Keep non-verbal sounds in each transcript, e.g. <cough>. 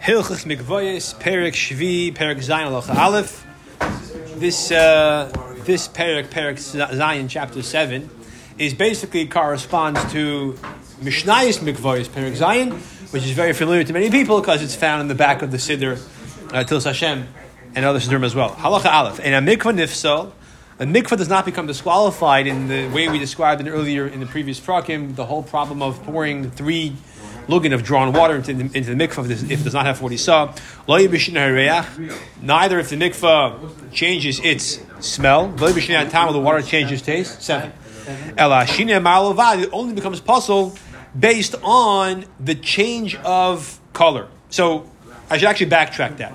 Hilchus Mikvoyes, Perik Shvi, Perik Alocha Aleph. This, uh, this Perik, Perik Zayin, chapter 7, is basically corresponds to Mishnayis Mikvoyes, Perik Zayin, which is very familiar to many people because it's found in the back of the Siddur, uh, Tils Hashem, and other Siddurim as well. Halacha Aleph. And a mikvah nifsal, a mikvah does not become disqualified in the way we described in earlier in the previous prakim, the whole problem of pouring three lugin of drawn water into the, into the mikvah if it does not have 40 saw. Neither if the mikvah changes its smell, the water changes taste. Seven. It only becomes puzzle based on the change of color. So I should actually backtrack that.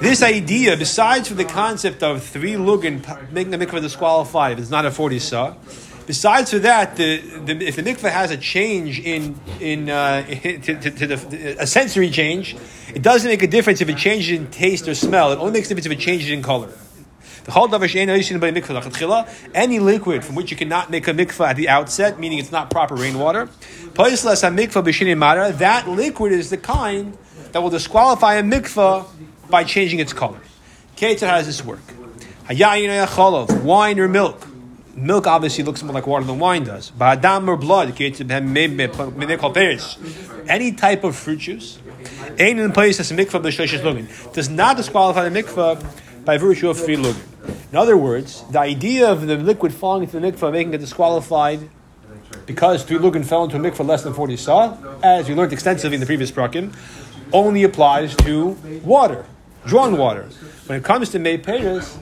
This idea, besides for the concept of three lugin making the mikvah disqualified if it's not a 40 saw, Besides for that, the, the, if the mikveh has a change in in uh, <laughs> to, to, to the, a sensory change, it doesn't make a difference if it changes in taste or smell. It only makes a difference if it changes in color. Any liquid from which you cannot make a mikvah at the outset, meaning it's not proper rainwater, that liquid is the kind that will disqualify a mikvah by changing its color. Keter, how does this work? Wine or milk milk obviously looks more like water than wine does. Ba'adam or blood, any type of fruit juice, ain't in place as a mikvah lugin, does not disqualify the mikvah by virtue of three lugin. In other words, the idea of the liquid falling into the mikvah making it disqualified because three lugin fell into a mikvah less than 40 saw, as we learned extensively in the previous prakim, only applies to water, drawn water. When it comes to May Paris,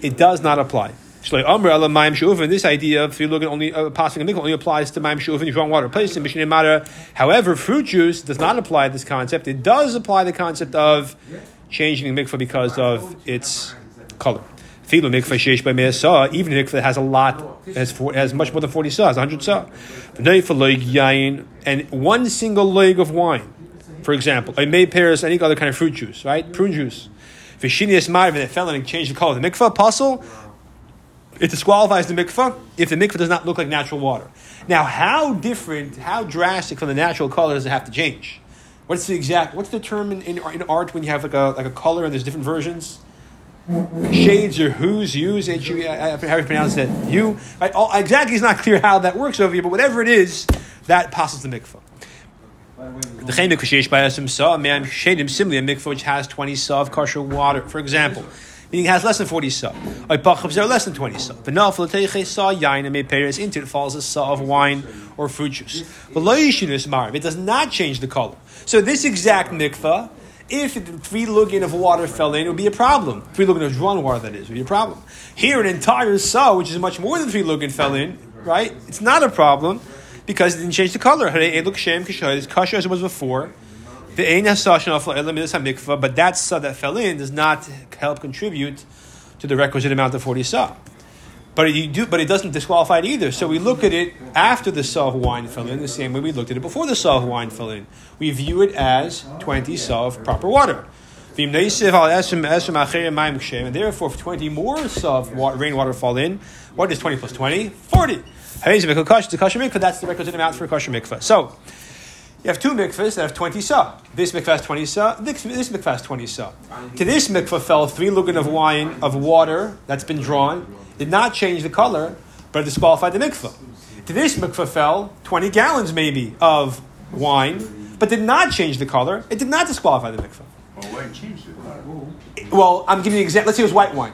it does not apply. This idea if you look at only uh, passing a mikvah only applies to maim shuvin, drawn water place in mishneh matter. However, fruit juice does not apply this concept. It does apply the concept of changing the mikvah because of its color. Even a mikvah that has a lot, has, four, has much more than 40 saws, 100 saw. And one single leg of wine, for example, a may pair pears, any other kind of fruit juice, right? Prune juice. Vishinius marvin that fell and changed the color of the mikvah, apostle, it disqualifies the mikvah if the mikvah does not look like natural water. Now, how different, how drastic from the natural color does it have to change? What's the exact? What's the term in, in, in art when you have like a like a color and there's different versions? Shades or who's, use, H U, how you pronounce it? You. Right? All, exactly, it's not clear how that works over here, but whatever it is, that passes the mikvah. The saw a man shadim similarly a mikvah which has twenty saw of kosher water, for example meaning it has less than 40 saw. Oipachavs are less than 20 saw. V'nafel teche saw yain and made peres into it falls a saw of wine or fruit juice. V'loyishinus marv, it does not change the color. So this exact mikvah, if three lugin of water fell in, it would be a problem. Three lugin of drawn water, that is, would be a problem. Here, an entire saw, which is much more than three lugin, fell in, right? It's not a problem because it didn't change the color. Kasha as it was before. But that saw that fell in does not help contribute to the requisite amount of 40 saw. But you do, but it doesn't disqualify it either. So we look at it after the saw of wine fell in, the same way we looked at it before the saw of wine fell in. We view it as 20 saw of proper water. And therefore, if 20 more saw of rainwater fall in, what is 20 plus 20? 40. That's the requisite amount for a kosher mikvah. So, you have two mikvahs that have 20 sa. This mikvah has 20 sa, this, this mikvah has 20 sa. To this mikvah fell three lugin of wine, of water that's been drawn, did not change the color, but it disqualified the mikvah. To this mikvah fell 20 gallons maybe of wine, but did not change the color, it did not disqualify the mikvah. Well, I'm giving you an example. Let's say it was white wine.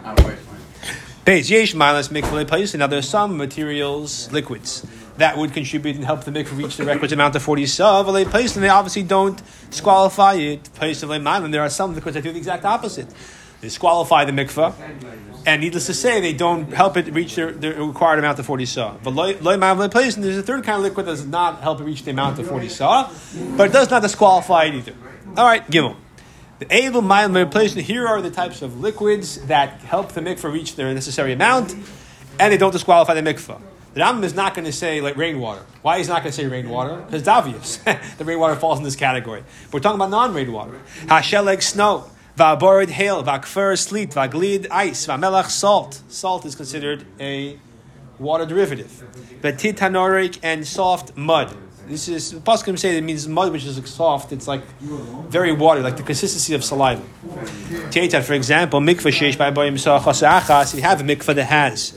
Base yesh milas mikvah place. Now there's some materials, liquids that would contribute and help the mikvah reach the requisite amount of 40 sav, place and they obviously don't disqualify it. Place and there are some liquids that do the exact opposite. They disqualify the mikvah, and needless to say, they don't help it reach the, the required amount of 40 saw. But loy place, and there's a third kind of liquid that does not help it reach the amount of 40 saw, but it does not disqualify it either. All right, Gimel. The able mind replacement. Here are the types of liquids that help the mikvah reach their necessary amount, and they don't disqualify the mikvah. The Rambam is not going to say like rainwater. Why he's not going to say rainwater? Because it's obvious. <laughs> the rainwater falls in this category. But we're talking about non-rainwater. Hasheleg snow. Va'borid hail. Va'kfer sleet. Va'glid ice. Va'melach salt. Salt is considered a water derivative. But titanorik and soft mud. This is Paskim say it means mud which is like soft. It's like very watery, like the consistency of saliva. Teitat, for example, mikvah sheish by boyim achas. You have a mikvah that has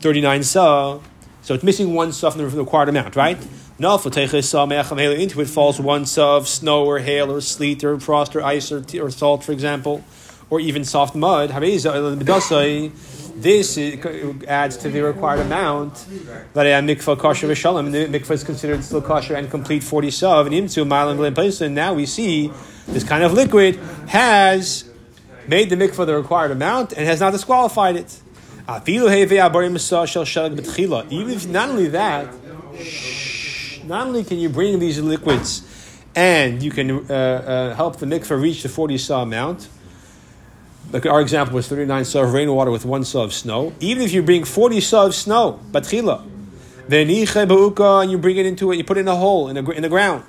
thirty nine saw, so it's missing one saw from the required amount, right? Into it falls one of snow or hail or sleet or frost or ice or, or salt, for example, or even soft mud. This adds to the required amount mikvah kosher v'shalom. The mikvah is considered still kosher and complete forty sav and into and Now we see this kind of liquid has made the mikvah the required amount and has not disqualified it. Even if not only that, not only can you bring these liquids and you can uh, uh, help the mikvah reach the 40 saw amount, like our example was 39 saw of rainwater with one saw of snow. Even if you bring 40 saw of snow, batchila, then and you bring it into it, you put it in a hole in the, in the ground.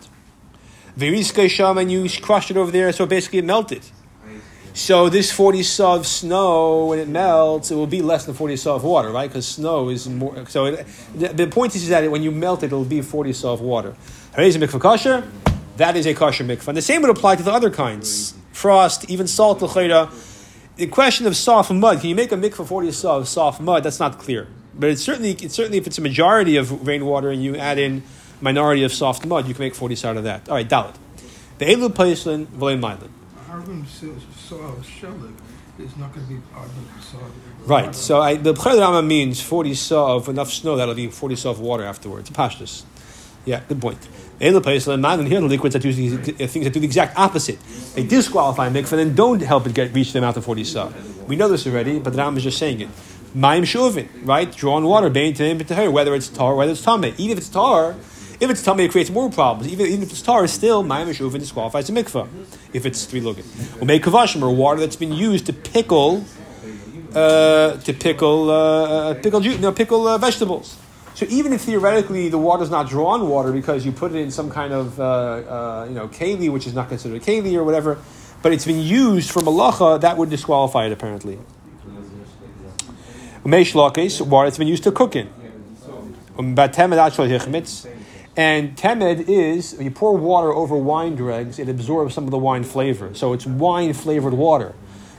and you crush it over there, so basically it melted. So this 40 saw of snow, when it melts, it will be less than 40 saw of water, right? Because snow is more. So it, the, point is that when you melt it, it will be 40 saw of water. A mikvah kosher? That is a kosher mikvah. And the same would apply to the other kinds. Frost, even salt, l'chayra the question of soft mud, can you make a mikvah 40 saw of soft mud? That's not clear. But it's certainly, it's certainly if it's a majority of rainwater and you add in minority of soft mud, you can make 40 out of that. All right, Dalit. The Elu Paislin, V'lein Mylin. Is not going to be the saw. Right. So I, the Rama means 40 saw of enough snow that'll be 40 saw of water afterwards. Pashtus. Yeah, good point. In the place of the And here the liquids that do uh, things that do the exact opposite. They disqualify mikvah and don't help it get reach the amount of 40 saw. We know this already, but the Ram is just saying it. Maim shuvin, right? Drawn water, bain to whether it's tar, whether it's tameh. Even if it's tar, if it's tameh, it creates more problems. Even, even if it's tar, is still maim shuvin disqualifies a mikvah. If it's three lugin. We'll make kavashim or water that's been used to pickle, uh, to pickle, uh, uh pickle, no, pickle uh, vegetables. So even if theoretically the water is not drawn water because you put it in some kind of uh, uh, you know keli, which is not considered a keli or whatever, but it's been used for malacha, that would disqualify it apparently. Umeish water that's been used to cook in. Um, and temed is when you pour water over wine dregs, it absorbs some of the wine flavor. So it's wine flavored water.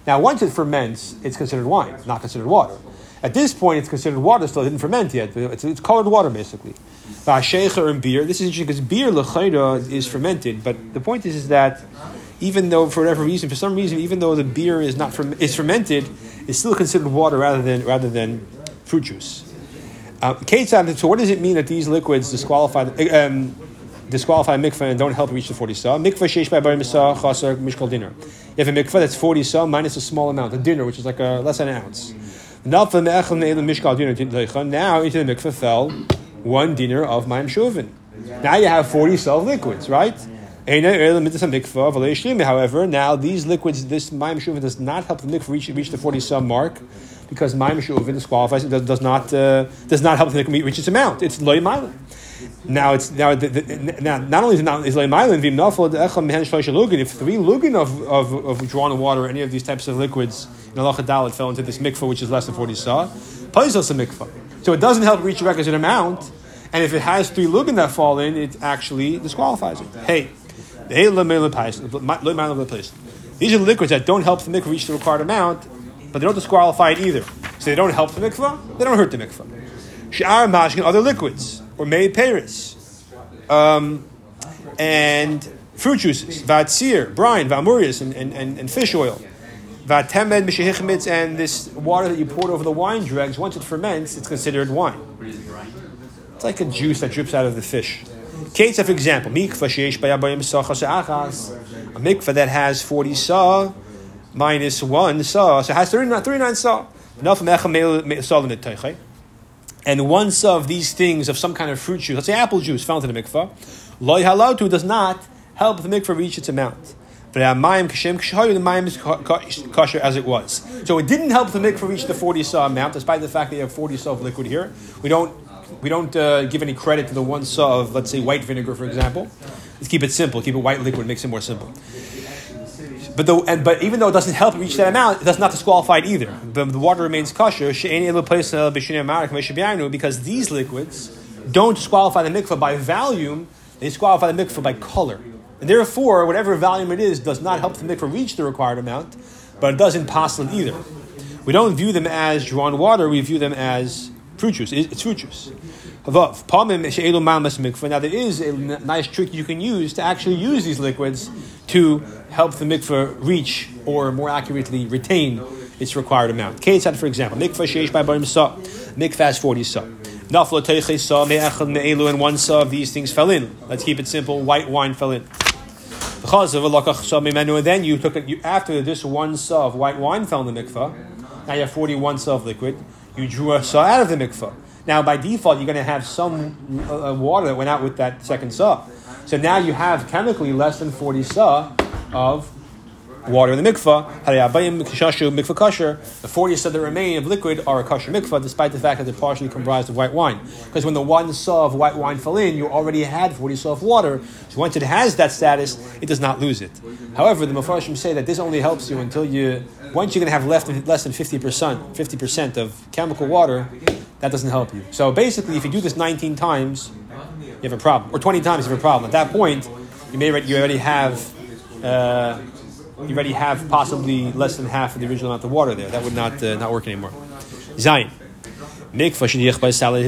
Now, once it ferments, it's considered wine, not considered water. At this point, it's considered water still. It didn't ferment yet. It's, it's colored water, basically. Va'ashecher and beer. This is interesting because beer, lechayra, is fermented. But the point is, is that even though, for whatever reason, for some reason, even though the beer is not ferm- is fermented, it's still considered water rather than, rather than fruit juice. Uh, so what does it mean that these liquids disqualify um, disqualify mikvah and don't help reach the 40 saw? Mikvah sheish by bar misah chaser mishkal dinar. Have a mikvah that's 40 saw minus a small amount, a dinar, which is like a, less than an ounce. Now into the mikveh fell one dinar of Maim Shuvin. Now you have 40 self liquids, right? However, now these liquids, this Maim Shuvin does not help the mikveh reach, reach the 40 sum mark because Maim Shuvin disqualifies it, does, does, not, uh, does not help the mikveh reach its amount. It's loy mile. Now it's now, the, the, now not only is not is loy mile, if three lugin of, of, of drawn water or any of these types of liquids in Allah Dalit fell into this mikvah, which is less than 40 saw. Paisas a mikvah. So it doesn't help reach the requisite amount, and if it has three lugin that fall in, it actually disqualifies it. Hey, these are liquids that don't help the mikvah reach the required amount, but they don't disqualify it either. So they don't help the mikvah, they don't hurt the mikvah. Shi'ar mashkin, other liquids, or made paris, um, and fruit juices, vatsir, brine, vamurias, and, and, and, and fish oil. Vatemed mishehichmitz, and this water that you poured over the wine dregs, once it ferments, it's considered wine. It's like a juice that drips out of the fish. Case for example, mikvah sheish bayabayim achas, a mikvah that has 40 saw minus 1 saw, so it has 39, 39 saw. And one saw of these things of some kind of fruit juice, let's say apple juice, found in the mikvah, loy halautu does not help the mikvah reach its amount. But Mayim Kashem Kshayu, the Mayim is kosher as it was. So it didn't help the mikvah reach the 40 saw amount, despite the fact that you have 40 saw of liquid here. We don't we don't uh, give any credit to the one saw of, let's say, white vinegar, for example. Let's keep it simple. Keep it white liquid, makes it more simple. But, the, and, but even though it doesn't help reach that amount, it does not disqualify it either. The, the water remains kosher because these liquids don't disqualify the mikvah by volume they disqualify the mikvah by color. And therefore, whatever volume it is does not help the mikvah reach the required amount, but it doesn't it either. We don't view them as drawn water, we view them as fruit juice. It's fruit juice. Now, there is a nice trick you can use to actually use these liquids to help the mikvah reach or more accurately retain its required amount. Ketzad, for example, mikvah sheish by barim sa, mikvah has 40 sa. Nafla teiche sa, me'echad me'elu, and one sa of these things fell in. Let's keep it simple, white wine fell in. And then you took it, you, after this one sa of white wine fell in the mikvah, now you have 41 sa of liquid, you drew a sa out of the mikvah. Now, by default, you're going to have some uh, water that went out with that second saw. So now you have chemically less than 40 saw of water in the mikvah. mikvah kasher. The 40 saw that remain of liquid are a kasher mikvah, despite the fact that they're partially comprised of white wine. Because when the one saw of white wine fell in, you already had 40 saw of water. So once it has that status, it does not lose it. However, the Mepharshim say that this only helps you until you, once you're going to have left less than 50%, 50% of chemical water, that doesn't help you. So basically, if you do this 19 times, you have a problem, or 20 times you have a problem. At that point, you may you already have uh, you already have possibly less than half of the original amount of water there. That would not uh, not work anymore. Zayin. Mikvah sheniyach by salad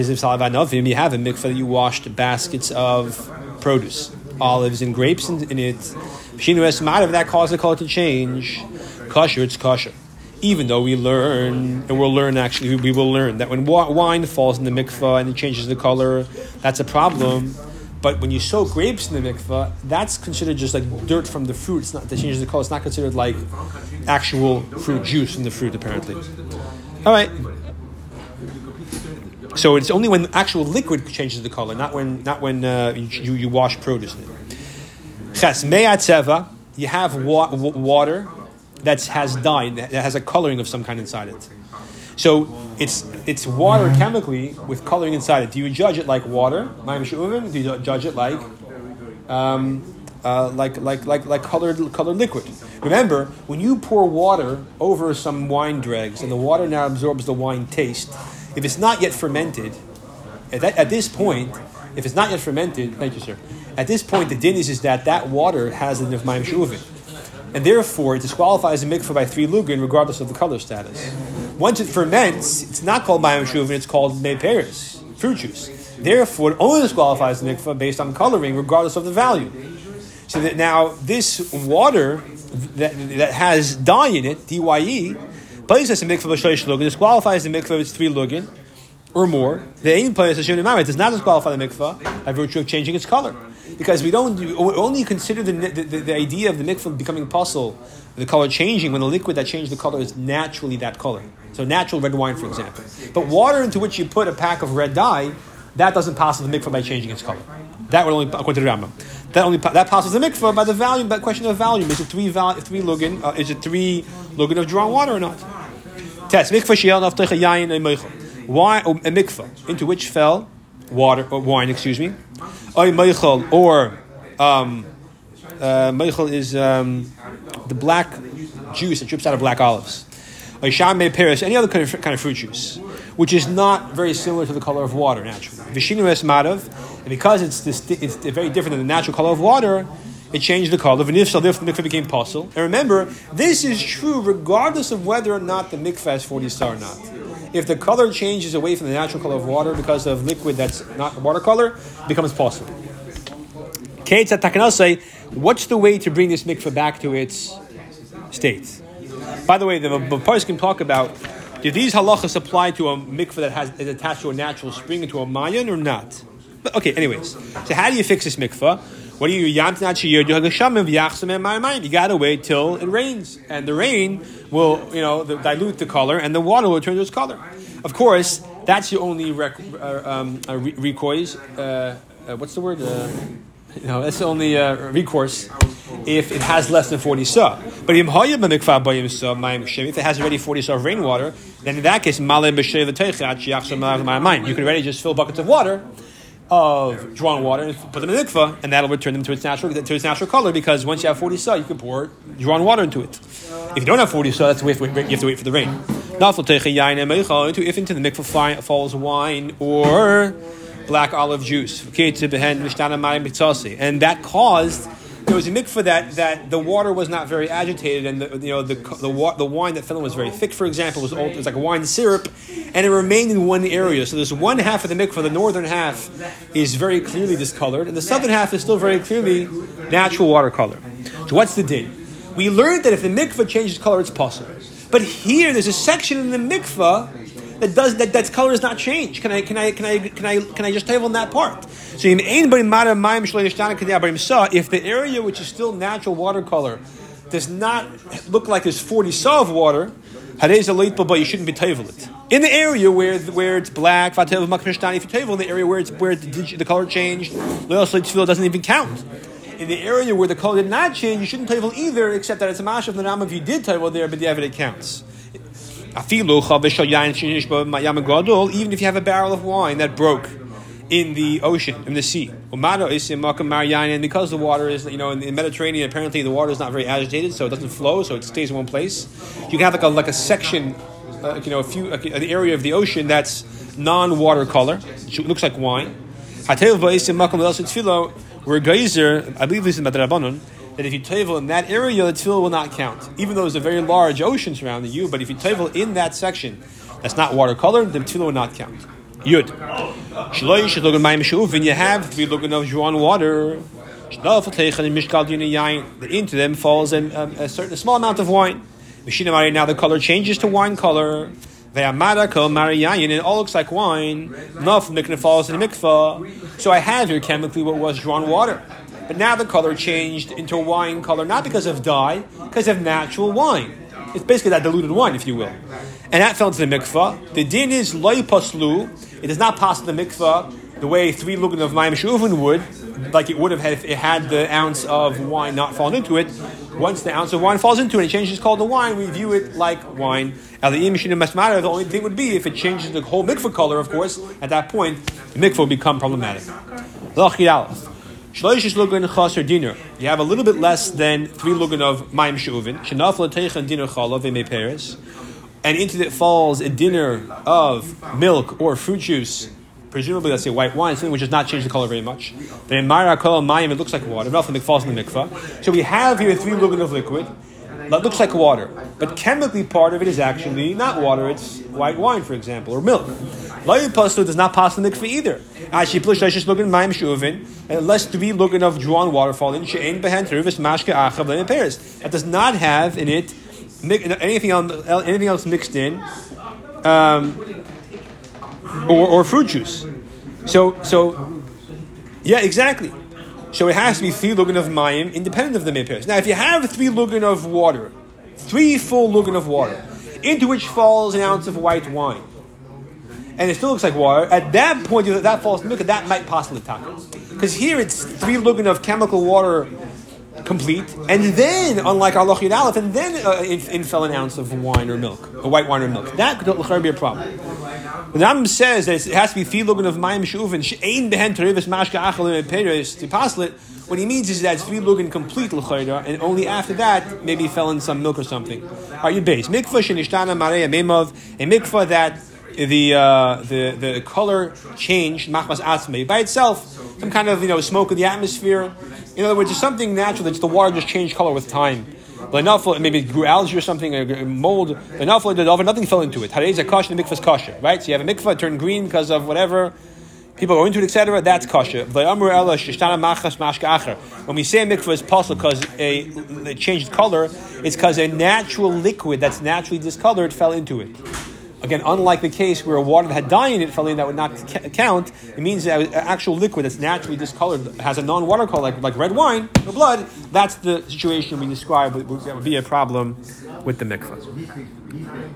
You have a mikvah that you washed baskets of produce, olives and grapes in, in it. Shinu esmadav that caused the color to change. Kosher, it's kosher even though we learn, and we'll learn actually, we will learn that when wine falls in the mikvah and it changes the color, that's a problem. But when you soak grapes in the mikvah, that's considered just like dirt from the fruit. It's not that changes the color. It's not considered like actual fruit juice in the fruit, apparently. All right. So it's only when actual liquid changes the color, not when not when uh, you, you wash produce in it. Ches you have wa- water that has dye, that has a coloring of some kind inside it. So it's it's water chemically with coloring inside it. Do you judge it like water, Do you judge it like um, uh, like like like like colored colored liquid? Remember, when you pour water over some wine dregs and the water now absorbs the wine taste, if it's not yet fermented, at, that, at this point, if it's not yet fermented, thank you, sir. At this point, the din is, is that that water has enough mayim shuvin and therefore it disqualifies a mikvah by three lugin regardless of the color status. Once it ferments, it's not called mayim shuvin, it's called mei fruit juice. Therefore, it only disqualifies the mikvah based on coloring regardless of the value. So that now this water that, that has dye in it, dye, places a mikvah b'shleish lugin, disqualifies the mikvah with three lugin or more. The aim place does not disqualify the mikvah by virtue of changing its color because we don't only consider the, the, the, idea of the mikvah becoming possible, the color changing when the liquid that changed the color is naturally that color. So natural red wine, for example. But water into which you put a pack of red dye, that doesn't pass the mikvah by changing its color. That would only according to the Rambam. That only that passes the mikvah by the value, by question of volume. Is it three val, three lugin? Uh, is it three lugin of drawn water or not? Test mikvah shiel naftecha yayin Why a mikvah into which fell water or wine? Excuse me Oy Meichel, or um, uh, Meichel is um, the black juice that drips out of black olives. Oy Shame Paris, any other kind of, kind of fruit juice, which is not very similar to the color of water naturally. Vishinu Es Madav, and because it's, this, it's very different than the natural color of water, it changed the color. V'nifsal, therefore the mikveh became possible. And remember, this is true regardless of whether or not the mikveh has 40 star or not. If the color changes away from the natural color of water because of liquid that's not watercolor, becomes possible. Kate at say, what's the way to bring this mikveh back to its state? By the way, the Baparis can talk about do these halachas apply to a mikveh that has is attached to a natural spring into a mayan or not? But okay, anyways. So how do you fix this mikveh? What do you You gotta wait till it rains, and the rain will, you know, dilute the color, and the water will turn to its color. Of course, that's your only rec- uh, um, uh, recourse. Uh, what's the word? Uh, that's the only uh, recourse if it has less than 40 sa. But if it has already 40 sa of rainwater, then in that case, you can already just fill buckets of water of drawn water and put them in the mikvah, and that'll return them to its natural to its natural color. Because once you have forty sa, you can pour drawn water into it. If you don't have forty sa, that's wait, wait, you have to wait for the rain. If into the mikvah falls wine or black olive juice. And that caused there was a mikvah that, that the water was not very agitated, and the you know the the, wa- the wine that fell in was very thick. For example, was old, it was like wine syrup, and it remained in one area. So there's one half of the mikvah, the northern half, is very clearly discolored, and the southern half is still very clearly natural watercolor. So what's the din? We learned that if the mikvah changes color, it's possible. But here, there's a section in the mikvah that does that that's color does not change. Can I can I can I can I can I just table on that part? So if the area which is still natural watercolor does not look like there's 40 saw of water, but you shouldn't be table it. In the area where where it's black, if you table in the area where it's where the, the color changed, doesn't even count. In the area where the color did not change, you shouldn't table either, except that it's a mash of the ram if you did table there, but the evidence counts. Even if you have a barrel of wine that broke in the ocean, in the sea. And because the water is, you know, in the Mediterranean, apparently the water is not very agitated, so it doesn't flow, so it stays in one place. You can have like a, like a section, uh, you know, a few, like an area of the ocean that's non-water color, which looks like wine. Where geyser, I believe this is Madrabanon, that if you tevel in that area, the tevilah will not count. Even though there's a very large ocean surrounding you, but if you tevel in that section that's not watercolored, the tevilah will not count. Yud. Shloi should look at my and you have be looking of drawn water. Into them falls a, um, a, certain a small amount of wine. Now the color changes to wine color. And it all looks like wine. Mikvah falls in the mikvah. So I have here chemically what was drawn water. But now the color changed into a wine color, not because of dye, because of natural wine. It's basically that diluted wine, if you will. And that fell into the mikvah. The din is loy paslu. It is not pass the mikvah the way three lugan of mayim shuvin would, like it would have had if it had the ounce of wine not fallen into it. Once the ounce of wine falls into it, it changes called the wine. We view it like wine. The only thing would be if it changes the whole mikvah color. Of course, at that point, the mikvah would become problematic. Shloishish lugan chaser dinar. You have a little bit less than three lugan of ma'im she'uvin. Shenaf l'teichen dinar chalav eme peres. And into it falls a dinar of milk or fruit juice. Presumably, let's say white wine, something which does not change the color very much. Then in Mara Kol Mayim, it looks like water. Nothing falls in the mikvah. So we have here three lugan of liquid that looks like water, but chemically part of it is actually not water, it's white wine, for example, or milk. Loy Paslu does not pass the mikveh either. Actually, Plush Leishish looking Maim Shuvin, unless to be looking of drawn waterfall in Shein Behen Teruvis Mashke Achav paris That does not have in it anything else, anything else mixed in, um, or, or fruit juice. So, so, yeah, exactly. So it has to be three lugan of mayim, independent of the meperes. Now, if you have three lugan of water, three full lugan of water, into which falls an ounce of white wine, and it still looks like water, at that point, that falls milk, that might possibly tackle. Because here it's three lugan of chemical water complete, and then, unlike our Lochid Aleph, and then uh, in, in fell an ounce of wine or milk, a white wine or milk. That could be a problem. The Rambam says that it has to be filogun of mayim shuvin she'ein behen terivus mashka achal peres to paslet. What he means is that it's filogun complete l'chayda, and only after that maybe fell in some milk or something. Are you base mikvah shenishtana mareya memov a mikvah that the, uh, the the color changed machmas atzmei by itself, some kind of you know smoke in the atmosphere. In other words, it's something natural that the water just changed color with time maybe it grew algae or something, or mold. Nothing fell into it. Harei zakasha, the mikvah is kosher, right? So you have a mikvah turned green because of whatever. People go into it, etc. That's kosher. When we say a mikvah is possible because it changed color, it's because a natural liquid that's naturally discolored fell into it. Again, unlike the case where water that had dye in it fell in, that would not count. It means that actual liquid that's naturally discolored has a non-water color, like, like red wine or blood. That's the situation we describe. That would be a problem with the mikvah.